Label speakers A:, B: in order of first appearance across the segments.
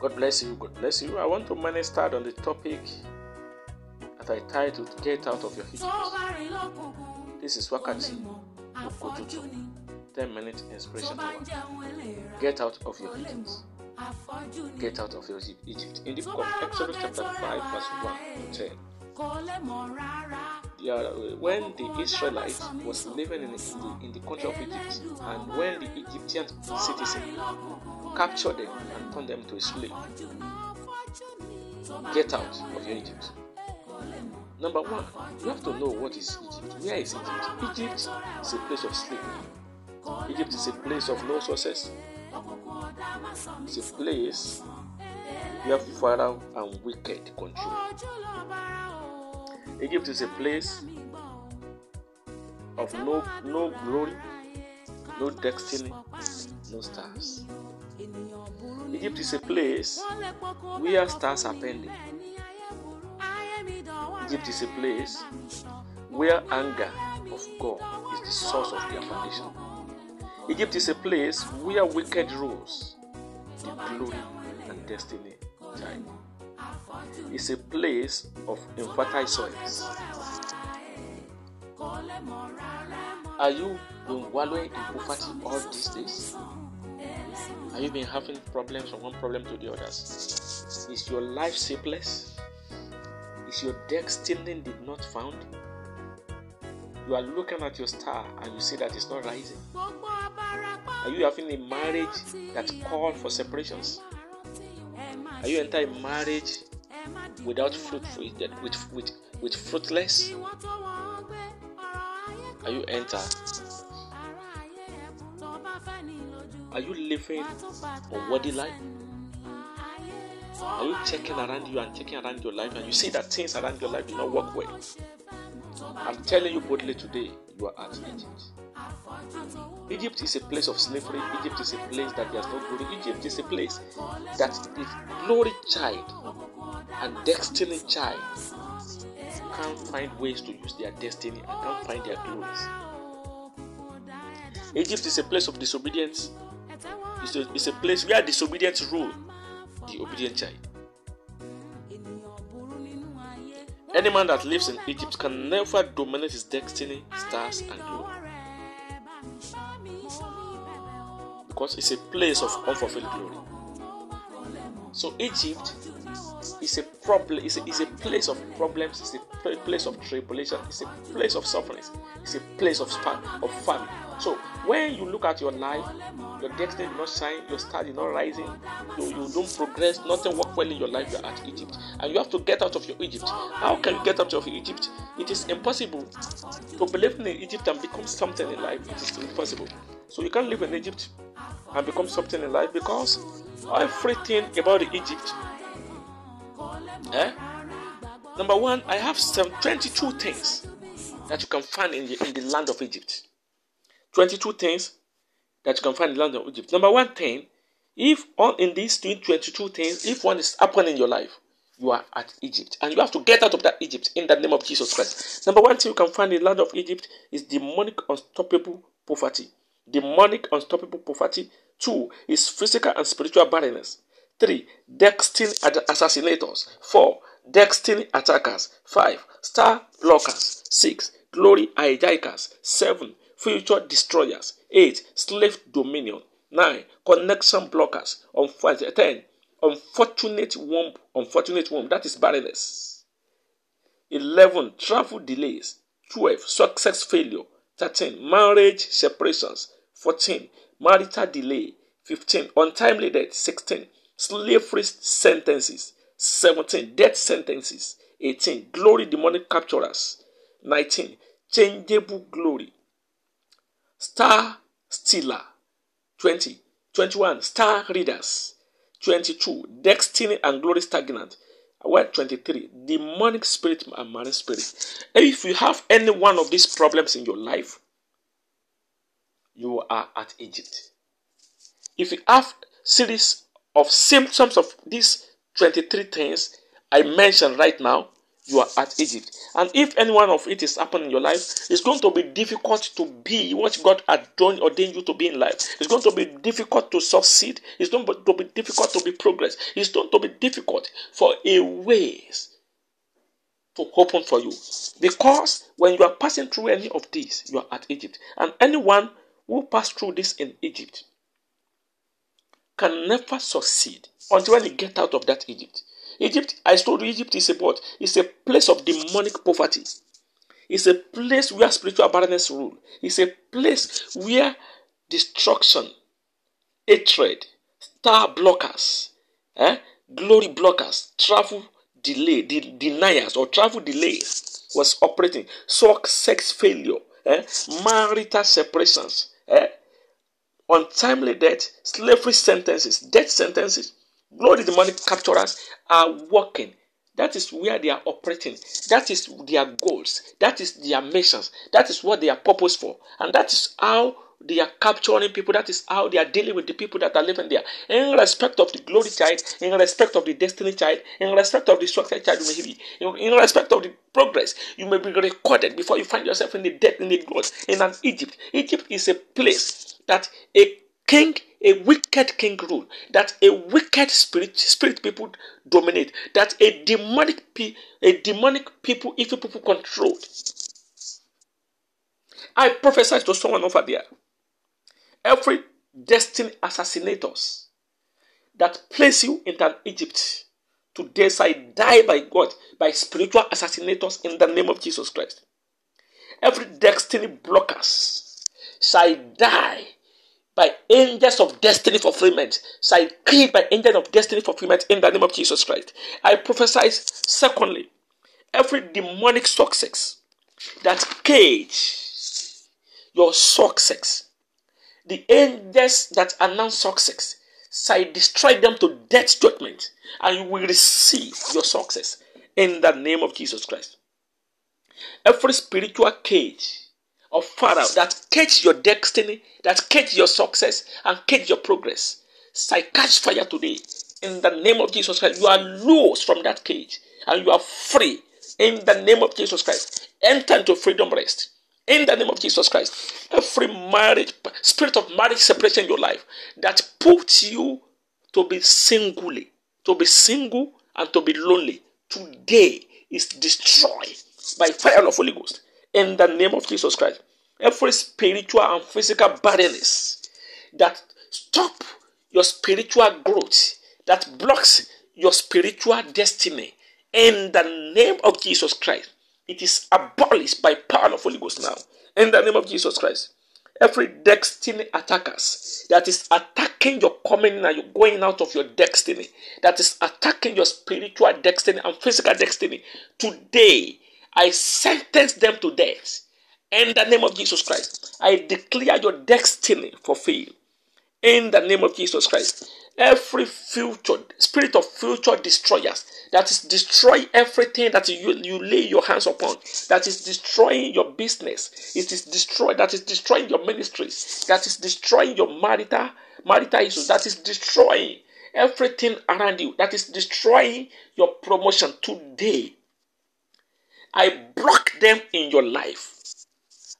A: God bless you. God bless you. I want to minister on the topic that I titled Get Out of Your Egypt. This is Wakati Okututu. 10 minute inspiration hour. Get out of your Egypt. Get out of your Egypt. In the book of Exodus chapter 5, verse 1 to 10. Yeah, uh, when the Israelites was living in the, in the country of Egypt, and when the Egyptian citizen captured them and turned them to a slave, get out of your Egypt. Number one, you have to know what is Egypt. Where is Egypt? Egypt is a place of slavery. Egypt is a place of no success. It's a place where Pharaoh and wicked control. Egypt is a place of no no glory, no destiny, no stars. Egypt is a place where stars are pending. Egypt is a place where anger of God is the source of their foundation. Egypt is a place where wicked rules the glory and destiny time. It's a place of infertile soils. Are you been wallowing in poverty all these days? Have you been having problems from one problem to the others? Is your life shapeless? Is your destiny did not found? You are looking at your star and you see that it's not rising. Are you having a marriage that called for separations? Are you entering marriage without fruit with, with, with fruitless? Are you enter? Are you living a worthy life? Are you checking around you and checking around your life and you see that things around your life do not work well? I'm telling you boldly today, you are at Egypt. Egypt is a place of slavery. Egypt is a place that there's no glory. Egypt is a place that the glory child and destiny child can't find ways to use their destiny and can't find their glories. Egypt is a place of disobedience. It's a, it's a place where disobedience rule the obedient child. Any man that lives in Egypt can never dominate his destiny, stars, and glory. Because it's a place of unfulfilled glory. So Egypt is a problem, it's a, it's a place of problems, it's a place of tribulation, it's a place of suffering, it's a place of span of famine. So when you look at your life, your destiny did not shine, your star is not rising, you, you don't progress, nothing work well in your life, you're at Egypt. And you have to get out of your Egypt. How can you get out of Egypt? It is impossible to believe in Egypt and become something in life. It is impossible. So you can't live in Egypt and become something in life because everything about Egypt. Eh? Number one, I have some 22 things that you can find in the, in the land of Egypt. 22 things that you can find in the land of Egypt. Number one thing, if on in these 22 things, if one is happening in your life, you are at Egypt. And you have to get out of that Egypt in the name of Jesus Christ. Number one thing you can find in the land of Egypt is demonic unstoppable poverty. Demonic unstoppable poverty. Two is physical and spiritual barrenness. Three, destiny assassinators. Four, destiny attackers. Five, star blockers. Six, glory hijackers. Seven, future destroyers. 8. Slave dominion. 9. Connection blockers. On 10. Unfortunate womb. Unfortunate womb. That is barrenness. 11. Travel delays. 12. Success failure. 13. Marriage separations. 14. Marital delay. 15. Untimely death. 16. Slavery sentences. 17. Death sentences. 18. Glory demonic capturers. 19. Changeable glory. Star Stealer 20. 21. Star Readers 22. Destiny and Glory Stagnant. Word 23. Demonic spirit and marine spirit. If you have any one of these problems in your life, you are at Egypt. If you have series of symptoms of these 23 things I mentioned right now, you are at Egypt. And if any one of it is happening in your life, it's going to be difficult to be what God had done, ordained you to be in life. It's going to be difficult to succeed. It's going to be difficult to be progress. It's going to be difficult for a ways to open for you. Because when you are passing through any of these, you are at Egypt. And anyone who passed through this in Egypt can never succeed until you get out of that Egypt. Egypt, I told you, Egypt is a what? It's a place of demonic poverty. It's a place where spiritual barrenness rule. It's a place where destruction, hatred, star blockers, eh, glory blockers, travel delay, de- deniers or travel delays was operating. So sex failure, eh, marital separations, eh, untimely death, slavery sentences, death sentences, glory demonic capturers are working. That is where they are operating. That is their goals. That is their missions. That is what they are purpose for. And that is how they are capturing people. That is how they are dealing with the people that are living there. In respect of the glory child, in respect of the destiny child, in respect of the structure child, you may be, in, in respect of the progress, you may be recorded before you find yourself in the death, in the growth, in an Egypt. Egypt is a place that a king a wicked king rule that a wicked spirit spirit people dominate that a demonic pe- a demonic people evil people control. I prophesy to someone over there. Every destiny assassinators that place you in an egypt today I die by god by spiritual assassinators in the name of jesus christ. Every destiny blockers shall die by angels of destiny fulfillment. I create by angels of destiny fulfillment in the name of Jesus Christ. I prophesy, secondly, every demonic success that cage your success, the angels that announce success, I destroy them to death judgment, and you will receive your success in the name of Jesus Christ. Every spiritual cage of Pharaoh that catch your destiny, that catch your success, and catch your progress. I catch fire today. In the name of Jesus Christ, you are loose from that cage and you are free. In the name of Jesus Christ, enter into freedom rest. In the name of Jesus Christ, every marriage, spirit of marriage separation in your life that puts you to be singly, to be single and to be lonely, today is destroyed by fire of Holy Ghost in the name of Jesus Christ. Every spiritual and physical barrenness that stop your spiritual growth, that blocks your spiritual destiny, in the name of Jesus Christ, it is abolished by power of Holy Ghost now. In the name of Jesus Christ. Every destiny attackers that is attacking your coming in and your going out of your destiny, that is attacking your spiritual destiny and physical destiny, today I sentence them to death. In the name of Jesus Christ, I declare your destiny fulfilled. In the name of Jesus Christ, every future spirit of future destroyers that is destroying everything that you, you lay your hands upon, that is destroying your business, it is destroyed, that is destroying your ministries, that is destroying your marital marital issues, that is destroying everything around you, that is destroying your promotion today. I block them in your life.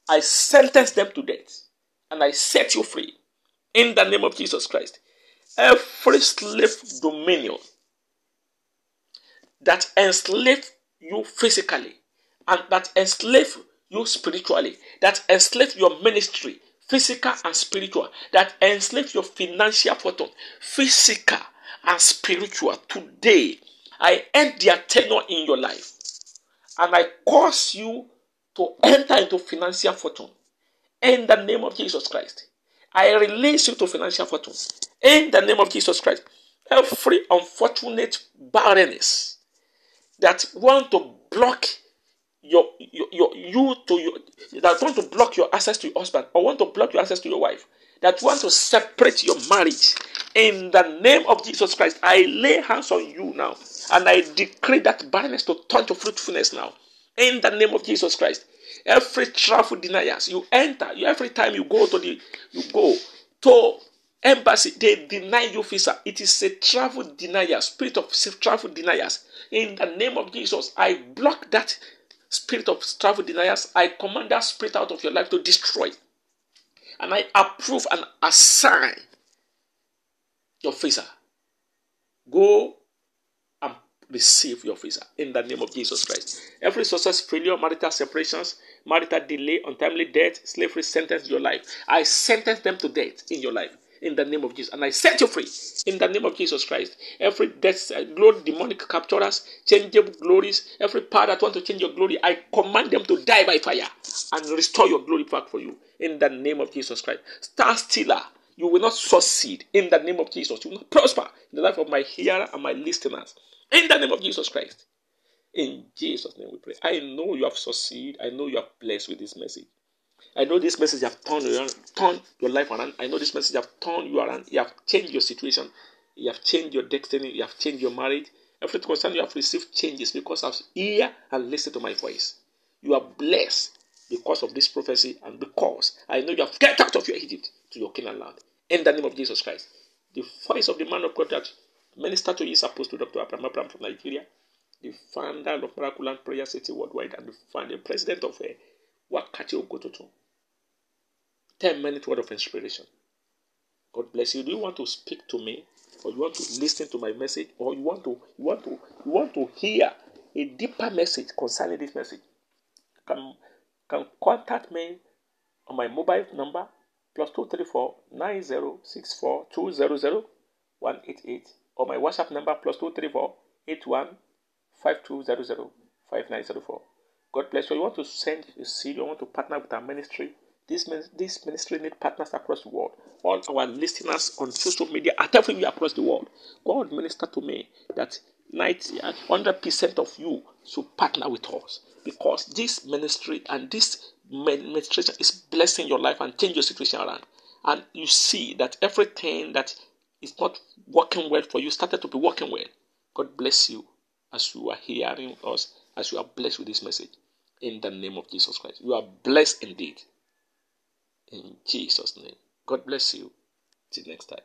A: I sentence them to death. And I set you free. In the name of Jesus Christ. Every slave dominion that enslave you physically and that enslave you spiritually, that enslave your ministry, physical and spiritual, that enslave your financial fortune, physical and spiritual, today I end their tenure in your life and I cause you to enter into financial fortune in the name of Jesus Christ. I release you to financial fortune in the name of Jesus Christ. Every unfortunate barrenness that want to block your, your, your you to your that want to block your access to your husband or want to block your access to your wife that want to separate your marriage in the name of Jesus Christ I lay hands on you now and I decree that barrenness to turn to fruitfulness now. In the name of Jesus Christ. Every travel deniers, you enter, every time you go to the, you go to embassy, they deny you visa. It is a travel denier, spirit of travel deniers. In the name of Jesus, I block that spirit of travel deniers. I command that spirit out of your life to destroy. And I approve and assign your visa. Go receive your visa in the name of Jesus Christ. Every success, failure, marital separations, marital delay, untimely death, slavery sentence your life. I sentence them to death in your life in the name of Jesus. And I set you free in the name of Jesus Christ. Every death, uh, glory, demonic capturers, changeable glories, every power that want to change your glory, I command them to die by fire and restore your glory back for you in the name of Jesus Christ. Star stealer, you will not succeed in the name of Jesus. You will not prosper in the life of my hearer and my listeners in the name of Jesus Christ. In Jesus' name we pray. I know you have succeeded. I know you are blessed with this message. I know this message have turned around, turned your life around. I know this message have turned you around. You have changed your situation. You have changed your destiny. You have changed your marriage. Everything concern you have received changes because of ear and listen to my voice. You are blessed because of this prophecy and because I know you have get out of your Egypt to your Canaan land. In the name of Jesus Christ. The voice of the man of God that ministered to you is Apostle Dr. Abraham Abraham from Nigeria, the founder of Miracle Land Prayer City Worldwide, and the, founder, president of uh, Wakati Okototo. 10 minute word of inspiration. God bless you. Do you want to speak to me? Or you want to listen to my message? Or you want to you want to you want to hear a deeper message concerning this message? Can can contact me on my mobile number plus two three four nine zero six four two zero zero one eight eight or my WhatsApp number plus two three four eight one five two zero zero five nine zero four. God bless you. You want to send a seed, you want to partner with our ministry this, this ministry need partners across the world. All our listeners on social media at everywhere across the world. God minister to me that 90 100% of you should partner with us because this ministry and this administration is blessing your life and change your situation around. And you see that everything that is not working well for you started to be working well. God bless you as you are hearing us, as you are blessed with this message. In the name of Jesus Christ. You are blessed indeed. In Jesus' name. God bless you. Till next time.